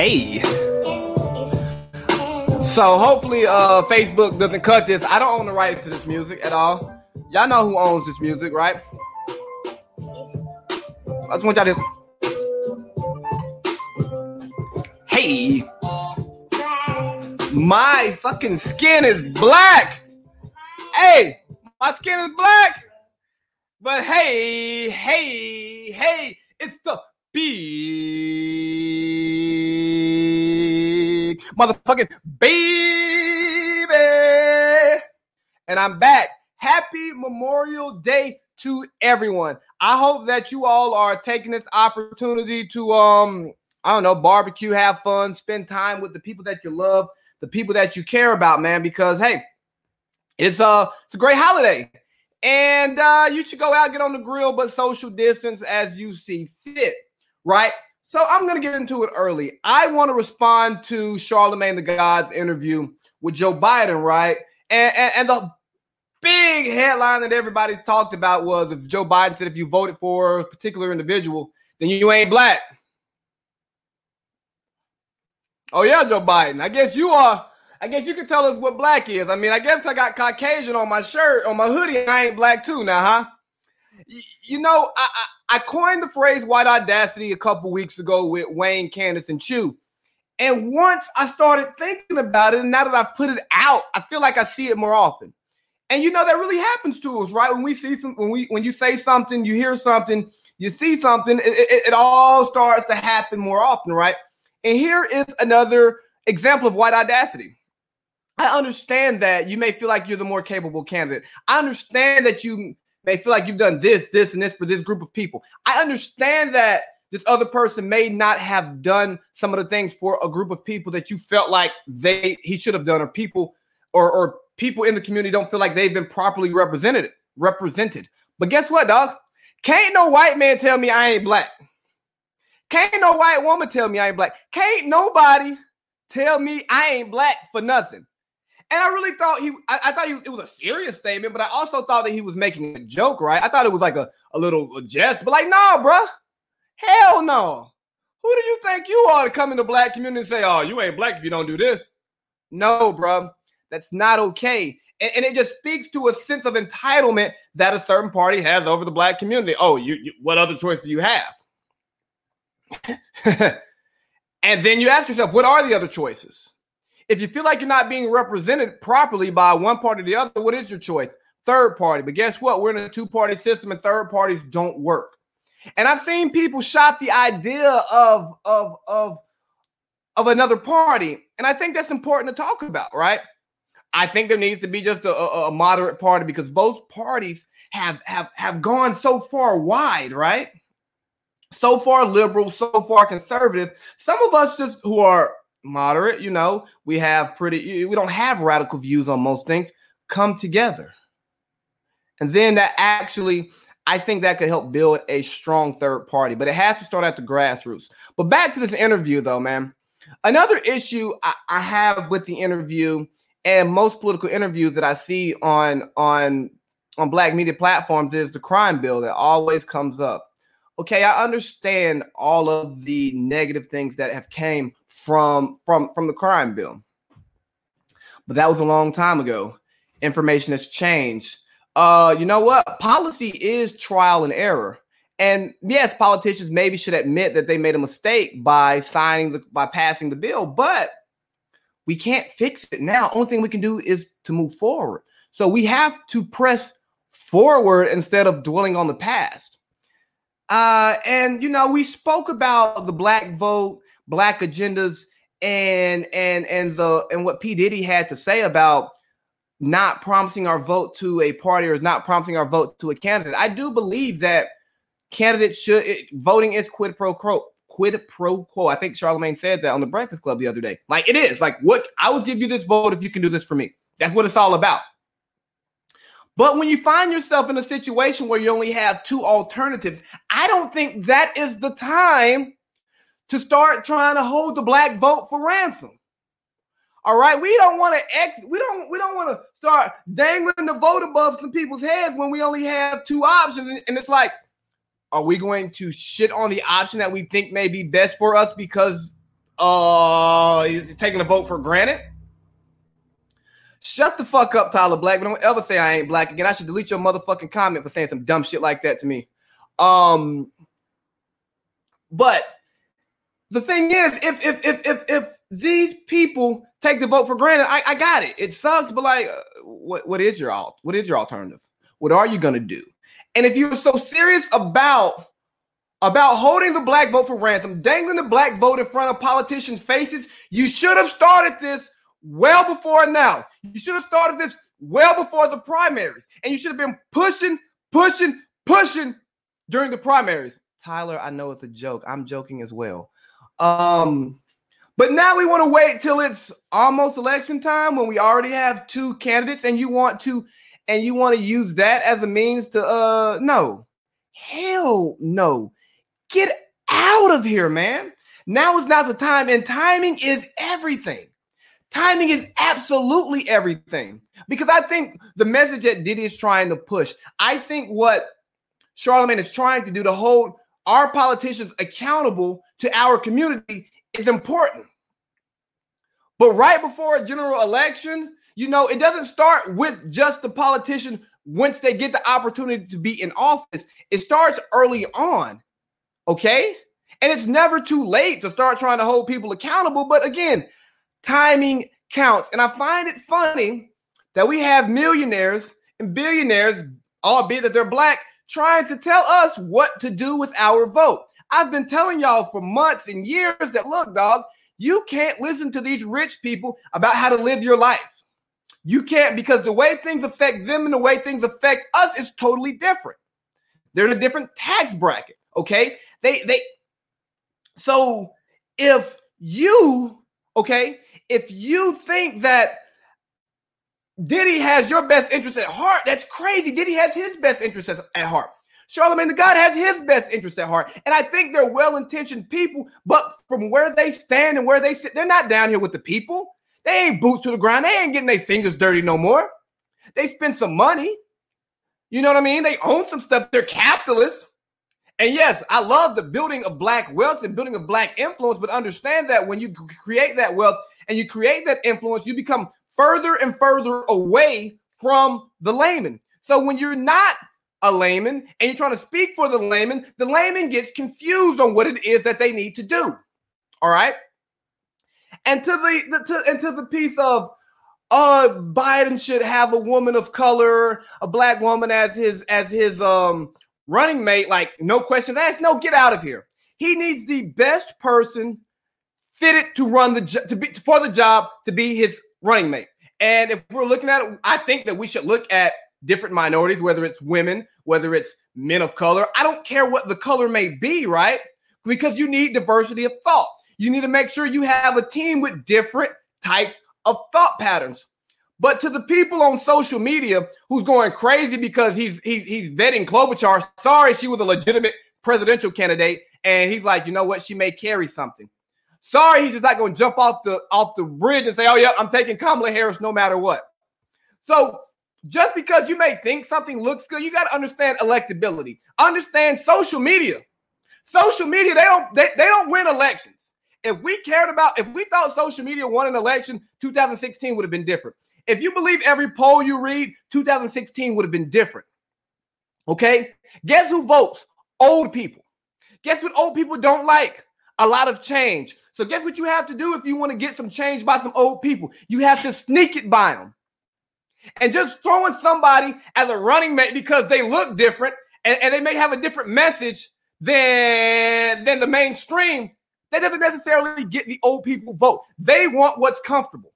Hey. So hopefully uh Facebook doesn't cut this. I don't own the rights to this music at all. Y'all know who owns this music, right? I just want y'all to Hey. My fucking skin is black. Hey, my skin is black. But hey, hey, hey, it's the big motherfucking baby. And I'm back. Happy Memorial Day to everyone. I hope that you all are taking this opportunity to um I don't know, barbecue, have fun, spend time with the people that you love, the people that you care about, man, because hey, it's a it's a great holiday. And uh you should go out, get on the grill, but social distance as you see fit, right? So I'm gonna get into it early. I want to respond to Charlamagne the God's interview with Joe Biden, right? And, and, and the big headline that everybody talked about was if Joe Biden said if you voted for a particular individual, then you ain't black. Oh yeah, Joe Biden. I guess you are. I guess you can tell us what black is. I mean, I guess I got Caucasian on my shirt, on my hoodie. I ain't black too now, huh? You know, I, I, I coined the phrase white audacity a couple weeks ago with Wayne, Candace, and Chew. And once I started thinking about it, and now that I've put it out, I feel like I see it more often. And you know that really happens to us, right? When we see some, when we when you say something, you hear something, you see something, it, it, it all starts to happen more often, right? And here is another example of white audacity. I understand that you may feel like you're the more capable candidate. I understand that you may feel like you've done this, this, and this for this group of people. I understand that this other person may not have done some of the things for a group of people that you felt like they he should have done, or people or or people in the community don't feel like they've been properly represented represented. But guess what, dog? Can't no white man tell me I ain't black. Can't no white woman tell me I ain't black. Can't nobody tell me I ain't black for nothing. And I really thought he, I, I thought he, it was a serious statement, but I also thought that he was making a joke, right? I thought it was like a, a little a jest, but like, no, bruh. Hell no. Who do you think you are to come in the black community and say, oh, you ain't black if you don't do this? No, bruh. That's not okay. And, and, it just speaks to a sense of entitlement that a certain party has over the black community. Oh, you, you what other choice do you have? and then you ask yourself, what are the other choices? If you feel like you're not being represented properly by one party or the other, what is your choice? Third party. But guess what? We're in a two party system and third parties don't work. And I've seen people shop the idea of, of, of, of another party. And I think that's important to talk about, right? I think there needs to be just a, a, moderate party because both parties have, have, have gone so far wide, right? so far liberal, so far conservative. Some of us just who are moderate, you know, we have pretty, we don't have radical views on most things, come together. And then that actually, I think that could help build a strong third party, but it has to start at the grassroots. But back to this interview, though, man. Another issue I, I have with the interview and most political interviews that I see on on on black media platforms is the crime bill that always comes up okay i understand all of the negative things that have came from from from the crime bill. But that was a long time ago. Information has changed. Uh you know what? Policy is trial and error. And yes politicians maybe should admit that they made a mistake by signing the by passing the bill but we can't fix it now. Only thing we can do is to move forward. So we have to press forward instead of dwelling on the past uh, and you know, we spoke about the black vote, black agendas, and and and the and what P. Diddy had to say about not promising our vote to a party or not promising our vote to a candidate. I do believe that candidates should it, voting is quid pro quo. Quid pro quo. I think Charlamagne said that on the Breakfast Club the other day. Like it is. Like what I will give you this vote if you can do this for me. That's what it's all about. But when you find yourself in a situation where you only have two alternatives, I don't think that is the time to start trying to hold the black vote for ransom. All right, we don't want to ex we don't we don't want to start dangling the vote above some people's heads when we only have two options and it's like are we going to shit on the option that we think may be best for us because uh, he's taking the vote for granted. Shut the fuck up, Tyler Black. But don't ever say I ain't black again. I should delete your motherfucking comment for saying some dumb shit like that to me. Um, but the thing is, if if if if if these people take the vote for granted, I, I got it. It sucks, but like, uh, what what is your alt? What is your alternative? What are you gonna do? And if you're so serious about about holding the black vote for ransom, dangling the black vote in front of politicians' faces, you should have started this well before now. You should have started this well before the primaries, and you should have been pushing, pushing, pushing during the primaries. Tyler, I know it's a joke. I'm joking as well. Um, but now we want to wait till it's almost election time when we already have two candidates, and you want to and you want to use that as a means to uh no. Hell no. Get out of here, man. Now is not the time, and timing is everything. Timing is absolutely everything. Because I think the message that Diddy is trying to push, I think what Charlamagne is trying to do to hold our politicians accountable to our community is important. But right before a general election, you know, it doesn't start with just the politician once they get the opportunity to be in office. It starts early on. Okay? And it's never too late to start trying to hold people accountable. But again, timing counts. And I find it funny that we have millionaires and billionaires, albeit that they're black, trying to tell us what to do with our vote. I've been telling y'all for months and years that look, dog, you can't listen to these rich people about how to live your life. You can't because the way things affect them and the way things affect us is totally different. They're in a different tax bracket. Okay. They, they, so if you, okay, if you think that Diddy has your best interest at heart, that's crazy. Diddy has his best interest at heart. Charlamagne the God has his best interest at heart. And I think they're well intentioned people, but from where they stand and where they sit, they're not down here with the people. They ain't boots to the ground. They ain't getting their fingers dirty no more. They spend some money. You know what I mean? They own some stuff. They're capitalists. And yes, I love the building of black wealth and building of black influence, but understand that when you create that wealth and you create that influence, you become further and further away from the layman. So when you're not a layman and you're trying to speak for the layman, the layman gets confused on what it is that they need to do. All right. And to the, the to, and to the piece of uh Biden should have a woman of color, a black woman as his as his um running mate, like no questions asked. No, get out of here. He needs the best person fitted to run the to be for the job to be his running mate. And if we're looking at it, I think that we should look at different minorities, whether it's women, whether it's men of color. I don't care what the color may be, right? Because you need diversity of thought. You need to make sure you have a team with different types of thought patterns. But to the people on social media who's going crazy because he's he's he's vetting Klobuchar, sorry, she was a legitimate presidential candidate, and he's like, you know what, she may carry something. Sorry, he's just not going to jump off the off the bridge and say, "Oh yeah, I'm taking Kamala Harris no matter what." So just because you may think something looks good, you got to understand electability. Understand social media. Social media, they don't they, they don't win elections. If we cared about, if we thought social media won an election, 2016 would have been different. If you believe every poll you read, 2016 would have been different. Okay? Guess who votes? Old people. Guess what old people don't like? A lot of change. So guess what you have to do if you want to get some change by some old people? You have to sneak it by them. And just throwing somebody as a running mate because they look different and, and they may have a different message than, than the mainstream, that doesn't necessarily get the old people vote. They want what's comfortable.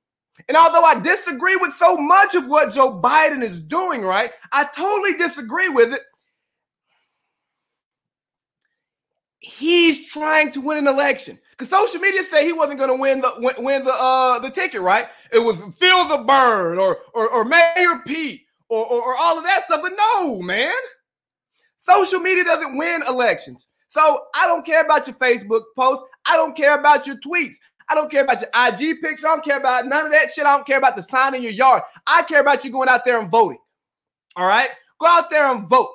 And although I disagree with so much of what Joe Biden is doing, right? I totally disagree with it. He's trying to win an election. Because social media said he wasn't going to win the win, win, the uh the ticket, right? It was Feel the Bern or or, or Mayor Pete or, or, or all of that stuff. But no, man, social media doesn't win elections. So I don't care about your Facebook post. I don't care about your tweets. I don't care about your IG pics. I don't care about none of that shit. I don't care about the sign in your yard. I care about you going out there and voting. All right? Go out there and vote.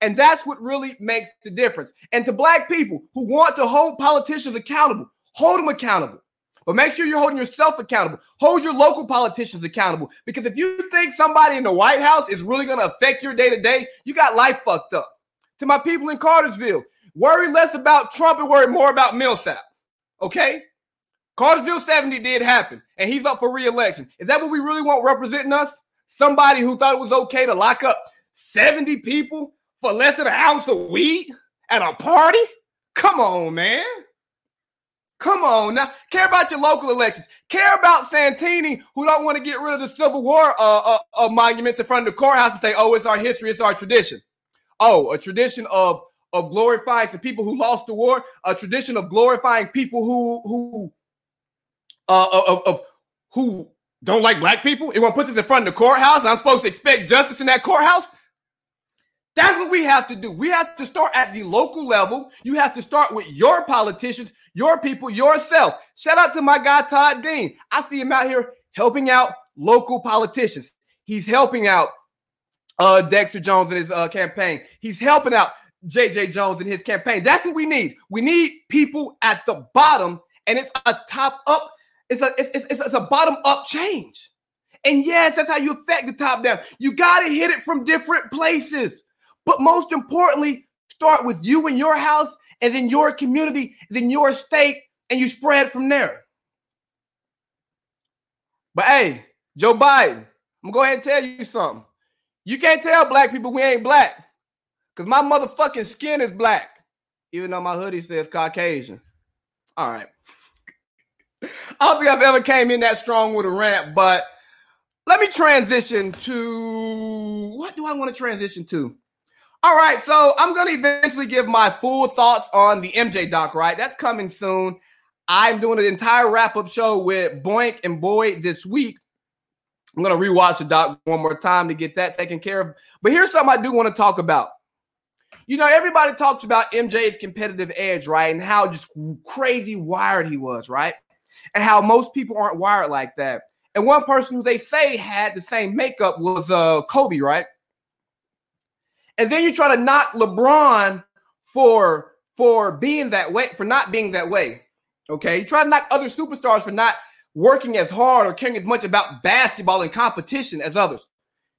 And that's what really makes the difference. And to black people who want to hold politicians accountable, hold them accountable. But make sure you're holding yourself accountable. Hold your local politicians accountable. Because if you think somebody in the White House is really going to affect your day to day, you got life fucked up. To my people in Cartersville, worry less about Trump and worry more about Millsap. Okay? Cartersville 70 did happen, and he's up for re-election. Is that what we really want representing us? Somebody who thought it was okay to lock up 70 people for less than an ounce of weed at a party? Come on, man. Come on now. Care about your local elections. Care about Santini, who don't want to get rid of the Civil War uh, uh, uh, monuments in front of the courthouse and say, oh, it's our history, it's our tradition. Oh, a tradition of, of glorifying the people who lost the war, a tradition of glorifying people who who uh, of, of who don't like black people. It want to put this in front of the courthouse, and I'm supposed to expect justice in that courthouse. That's what we have to do. We have to start at the local level. You have to start with your politicians, your people, yourself. Shout out to my guy Todd Dean. I see him out here helping out local politicians. He's helping out uh, Dexter Jones in his uh, campaign. He's helping out JJ Jones in his campaign. That's what we need. We need people at the bottom, and it's a top up it's a it's, it's, it's a bottom up change. And yes, that's how you affect the top down. You got to hit it from different places. But most importantly, start with you and your house, and then your community, then your state, and you spread from there. But hey, Joe Biden, I'm gonna go ahead and tell you something. You can't tell black people we ain't black. Because my motherfucking skin is black. Even though my hoodie says Caucasian. All right. I don't think I've ever came in that strong with a rant, but let me transition to what do I want to transition to? All right, so I'm going to eventually give my full thoughts on the MJ doc, right? That's coming soon. I'm doing an entire wrap up show with Boink and Boyd this week. I'm going to rewatch the doc one more time to get that taken care of. But here's something I do want to talk about. You know, everybody talks about MJ's competitive edge, right? And how just crazy wired he was, right? and how most people aren't wired like that. And one person who they say had the same makeup was uh, Kobe, right? And then you try to knock LeBron for for being that way, for not being that way. Okay, you try to knock other superstars for not working as hard or caring as much about basketball and competition as others.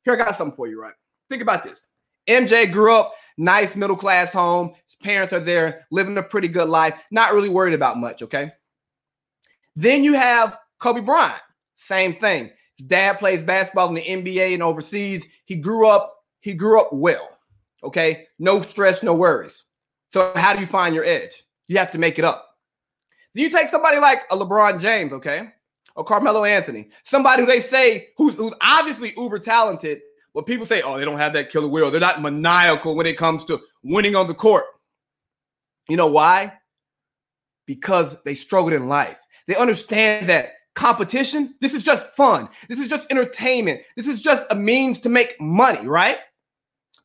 Here, I got something for you, right? Think about this. MJ grew up nice middle class home. His parents are there, living a pretty good life, not really worried about much. Okay. Then you have Kobe Bryant, same thing. His dad plays basketball in the NBA and overseas. He grew up, he grew up well. Okay. No stress, no worries. So how do you find your edge? You have to make it up. Then you take somebody like a LeBron James, okay? Or Carmelo Anthony, somebody who they say who's, who's obviously uber talented, but people say, oh, they don't have that killer will. They're not maniacal when it comes to winning on the court. You know why? Because they struggled in life. They understand that competition, this is just fun. This is just entertainment. This is just a means to make money, right?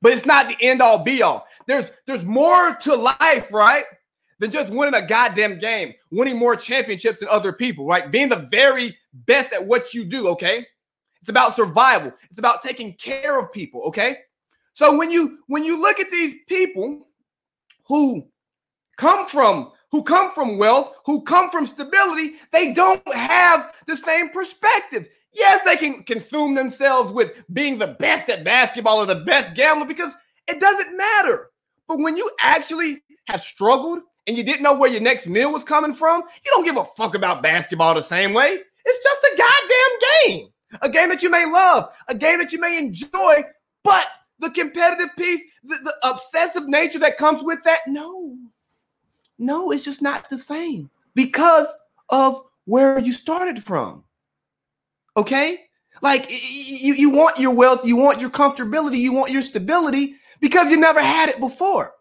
But it's not the end all be all. There's there's more to life, right? Than just winning a goddamn game, winning more championships than other people, right? Being the very best at what you do, okay? It's about survival. It's about taking care of people, okay? So when you when you look at these people who come from who come from wealth, who come from stability, they don't have the same perspective. Yes, they can consume themselves with being the best at basketball or the best gambler because it doesn't matter. But when you actually have struggled and you didn't know where your next meal was coming from, you don't give a fuck about basketball the same way. It's just a goddamn game, a game that you may love, a game that you may enjoy, but the competitive piece, the, the obsessive nature that comes with that, no, no, it's just not the same because of where you started from. Okay? Like you, you want your wealth, you want your comfortability, you want your stability because you never had it before.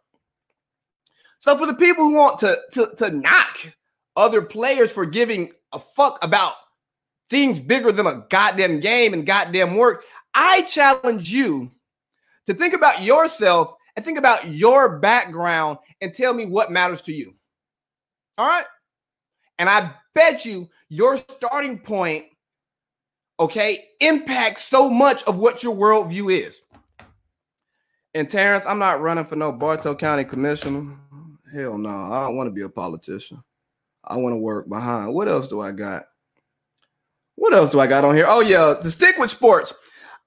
So for the people who want to, to, to knock other players for giving a fuck about things bigger than a goddamn game and goddamn work, I challenge you to think about yourself and think about your background and tell me what matters to you. All right. And I bet you your starting point, okay, impacts so much of what your worldview is. And Terrence, I'm not running for no Bartow County commissioner. Hell no, I don't want to be a politician. I want to work behind. What else do I got? What else do I got on here? Oh yeah, to stick with sports.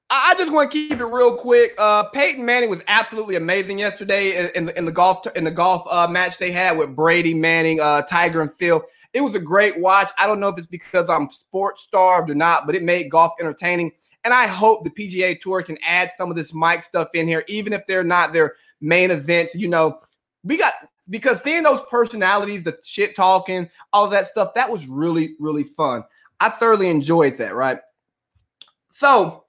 I just want to keep it real quick. Uh, Peyton Manning was absolutely amazing yesterday in, in the in the golf in the golf uh, match they had with Brady Manning, uh, Tiger, and Phil. It was a great watch. I don't know if it's because I'm sports starved or not, but it made golf entertaining. And I hope the PGA Tour can add some of this mic stuff in here, even if they're not their main events. You know, we got because seeing those personalities, the shit talking, all that stuff, that was really, really fun. I thoroughly enjoyed that, right? So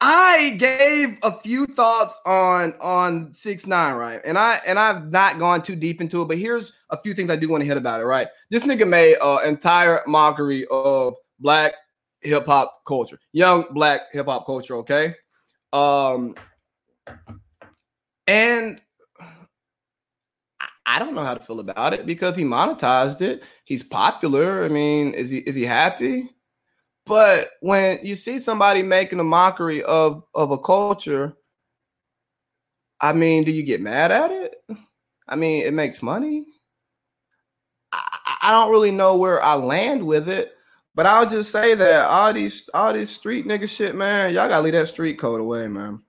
I gave a few thoughts on on six nine, right? And I and I've not gone too deep into it, but here's a few things I do want to hit about it, right? This nigga made an entire mockery of black hip hop culture, young black hip hop culture, okay? Um, and I don't know how to feel about it because he monetized it. He's popular. I mean, is he is he happy? But when you see somebody making a mockery of of a culture, I mean, do you get mad at it? I mean, it makes money. I, I don't really know where I land with it, but I'll just say that all these all these street nigga shit, man, y'all gotta leave that street code away, man.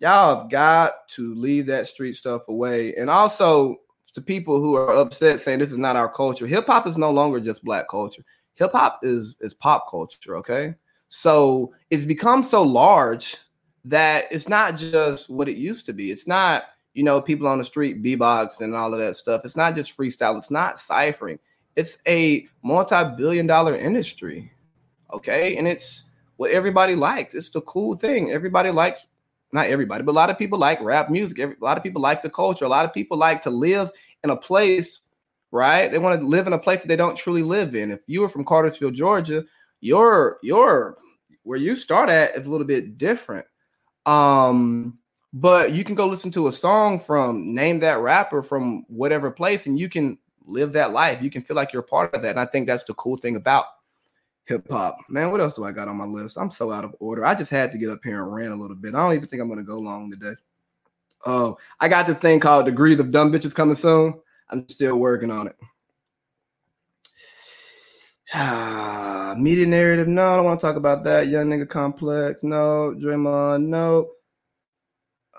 Y'all have got to leave that street stuff away. And also, to people who are upset saying this is not our culture. Hip hop is no longer just black culture. Hip hop is is pop culture, okay? So it's become so large that it's not just what it used to be. It's not, you know, people on the street beatbox and all of that stuff. It's not just freestyle. It's not ciphering. It's a multi-billion dollar industry. Okay? And it's what everybody likes. It's the cool thing. Everybody likes not everybody, but a lot of people like rap music. a lot of people like the culture. A lot of people like to live in a place, right? They want to live in a place that they don't truly live in. If you are from Cartersville, Georgia, your your where you start at is a little bit different. Um, but you can go listen to a song from name that rapper from whatever place, and you can live that life. You can feel like you're part of that. And I think that's the cool thing about hip hop. Man, what else do I got on my list? I'm so out of order. I just had to get up here and rant a little bit. I don't even think I'm gonna go long today. Oh, I got this thing called Degrees of Dumb Bitches coming soon. I'm still working on it. Ah, media narrative. No, I don't want to talk about that. Young nigga complex. No, Draymond. No.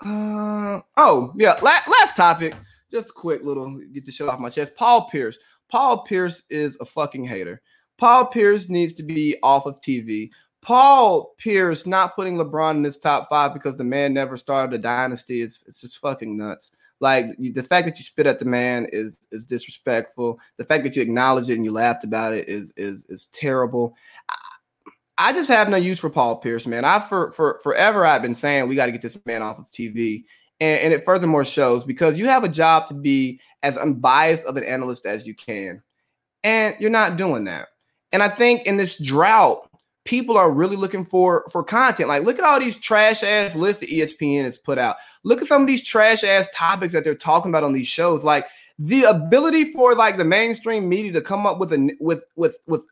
Uh, oh, yeah. La- last topic. Just a quick little get the shit off my chest. Paul Pierce. Paul Pierce is a fucking hater. Paul Pierce needs to be off of TV. Paul Pierce not putting LeBron in his top five because the man never started a dynasty is it's just fucking nuts. Like the fact that you spit at the man is is disrespectful. The fact that you acknowledge it and you laughed about it is is is terrible. I, I just have no use for Paul Pierce, man. I for for forever I've been saying we got to get this man off of TV. And, and it furthermore shows because you have a job to be as unbiased of an analyst as you can. And you're not doing that. And I think in this drought, people are really looking for for content. Like, look at all these trash ass lists that ESPN has put out. Look at some of these trash ass topics that they're talking about on these shows. Like the ability for like the mainstream media to come up with a with with with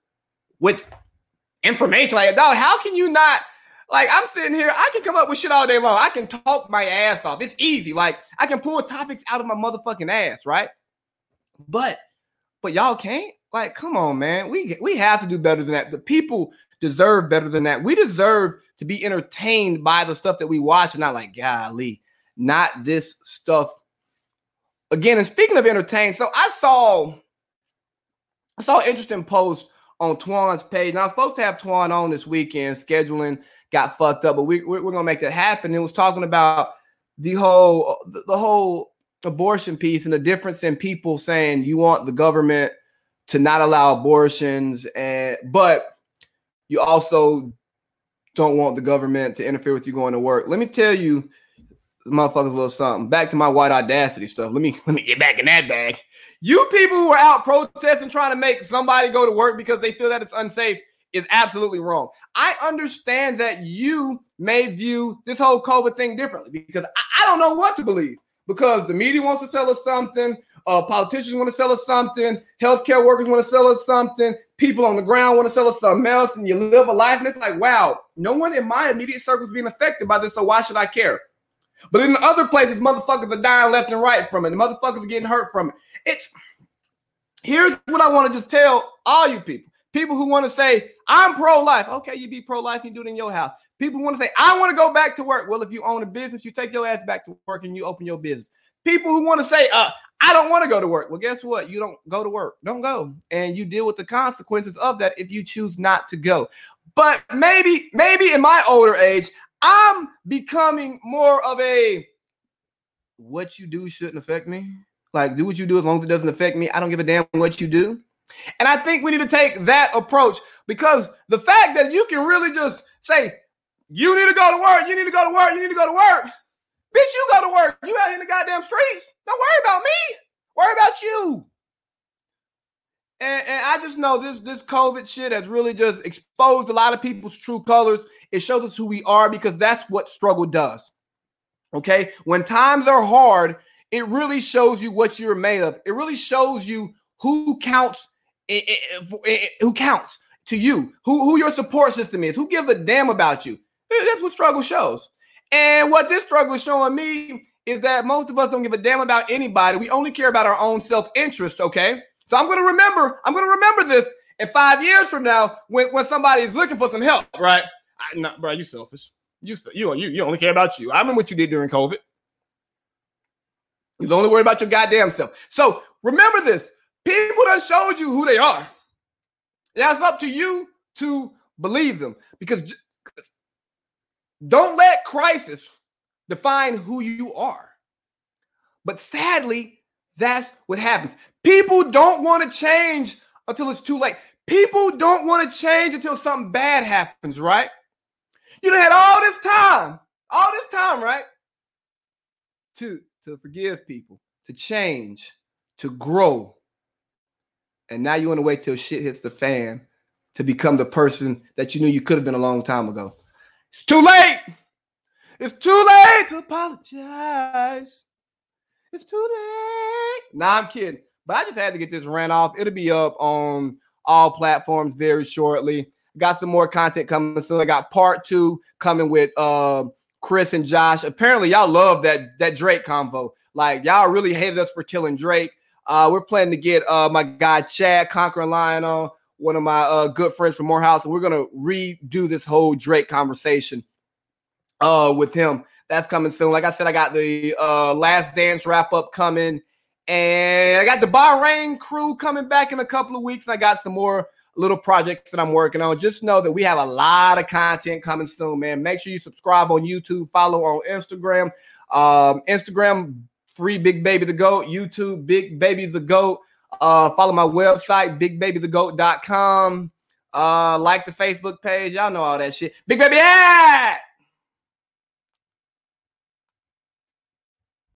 with information like dog. How can you not? Like I'm sitting here, I can come up with shit all day long. I can talk my ass off. It's easy. Like I can pull topics out of my motherfucking ass, right? But but y'all can't. Like, come on, man. We we have to do better than that. The people deserve better than that. We deserve to be entertained by the stuff that we watch and not like, golly, not this stuff. Again, and speaking of entertained, so I saw I saw an interesting post on Twan's page. And I was supposed to have Twan on this weekend. Scheduling got fucked up, but we, we're, we're gonna make that happen. It was talking about the whole the, the whole abortion piece and the difference in people saying you want the government to not allow abortions and but you also don't want the government to interfere with you going to work. Let me tell you, motherfuckers, a little something. Back to my white audacity stuff. Let me let me get back in that bag. You people who are out protesting, trying to make somebody go to work because they feel that it's unsafe is absolutely wrong. I understand that you may view this whole COVID thing differently because I, I don't know what to believe because the media wants to sell us something, uh, politicians want to sell us something, healthcare workers want to sell us something, people on the ground want to sell us something else, and you live a life, and it's like, wow, no one in my immediate circle is being affected by this, so why should I care? But in other places, motherfuckers are dying left and right from it. The motherfuckers are getting hurt from it. It's here's what I want to just tell all you people. People who want to say, I'm pro-life. Okay, you be pro-life, you do it in your house. People want to say, I want to go back to work. Well, if you own a business, you take your ass back to work and you open your business. People who want to say, uh, I don't want to go to work. Well, guess what? You don't go to work. Don't go. And you deal with the consequences of that if you choose not to go. But maybe, maybe in my older age, I'm becoming more of a what you do shouldn't affect me. Like, do what you do as long as it doesn't affect me. I don't give a damn what you do. And I think we need to take that approach because the fact that you can really just say, you need to go to work, you need to go to work, you need to go to work. Bitch, you go to work. You out in the goddamn streets. Don't worry about me. Worry about you. And, and, I just know this this COVID shit has really just exposed a lot of people's true colors. It shows us who we are because that's what struggle does. Okay, when times are hard, it really shows you what you're made of. It really shows you who counts, eh, eh, eh, who counts to you, who who your support system is, who gives a damn about you. That's what struggle shows. And what this struggle is showing me is that most of us don't give a damn about anybody. We only care about our own self interest. Okay. So I'm going to remember, I'm going to remember this in five years from now when, when somebody is looking for some help, right? I, no, bro, you selfish. You, you, you, you only care about you. I remember what you did during COVID. You only worry about your goddamn self. So remember this. People that showed you who they are. Now it's up to you to believe them because don't let crisis define who you are. But sadly, that's what happens. People don't want to change until it's too late. People don't want to change until something bad happens, right? You had all this time, all this time, right? To to forgive people, to change, to grow. And now you want to wait till shit hits the fan to become the person that you knew you could have been a long time ago. It's too late. It's too late to apologize. It's too late. Nah, I'm kidding. But I just had to get this rant off. It'll be up on all platforms very shortly. Got some more content coming soon. I got part two coming with uh, Chris and Josh. Apparently, y'all love that that Drake convo. Like y'all really hated us for killing Drake. Uh, we're planning to get uh, my guy Chad Conquering Lion on, one of my uh, good friends from Morehouse, and we're gonna redo this whole Drake conversation uh, with him. That's coming soon. Like I said, I got the uh, Last Dance wrap up coming, and I got the Bahrain crew coming back in a couple of weeks, and I got some more little projects that I'm working on. Just know that we have a lot of content coming soon, man. Make sure you subscribe on YouTube, follow on Instagram. Um, Instagram, free Big Baby the Goat. YouTube, Big Baby the Goat. Uh, follow my website, bigbabythegoat.com. Uh, like the Facebook page. Y'all know all that shit. Big Baby, yeah!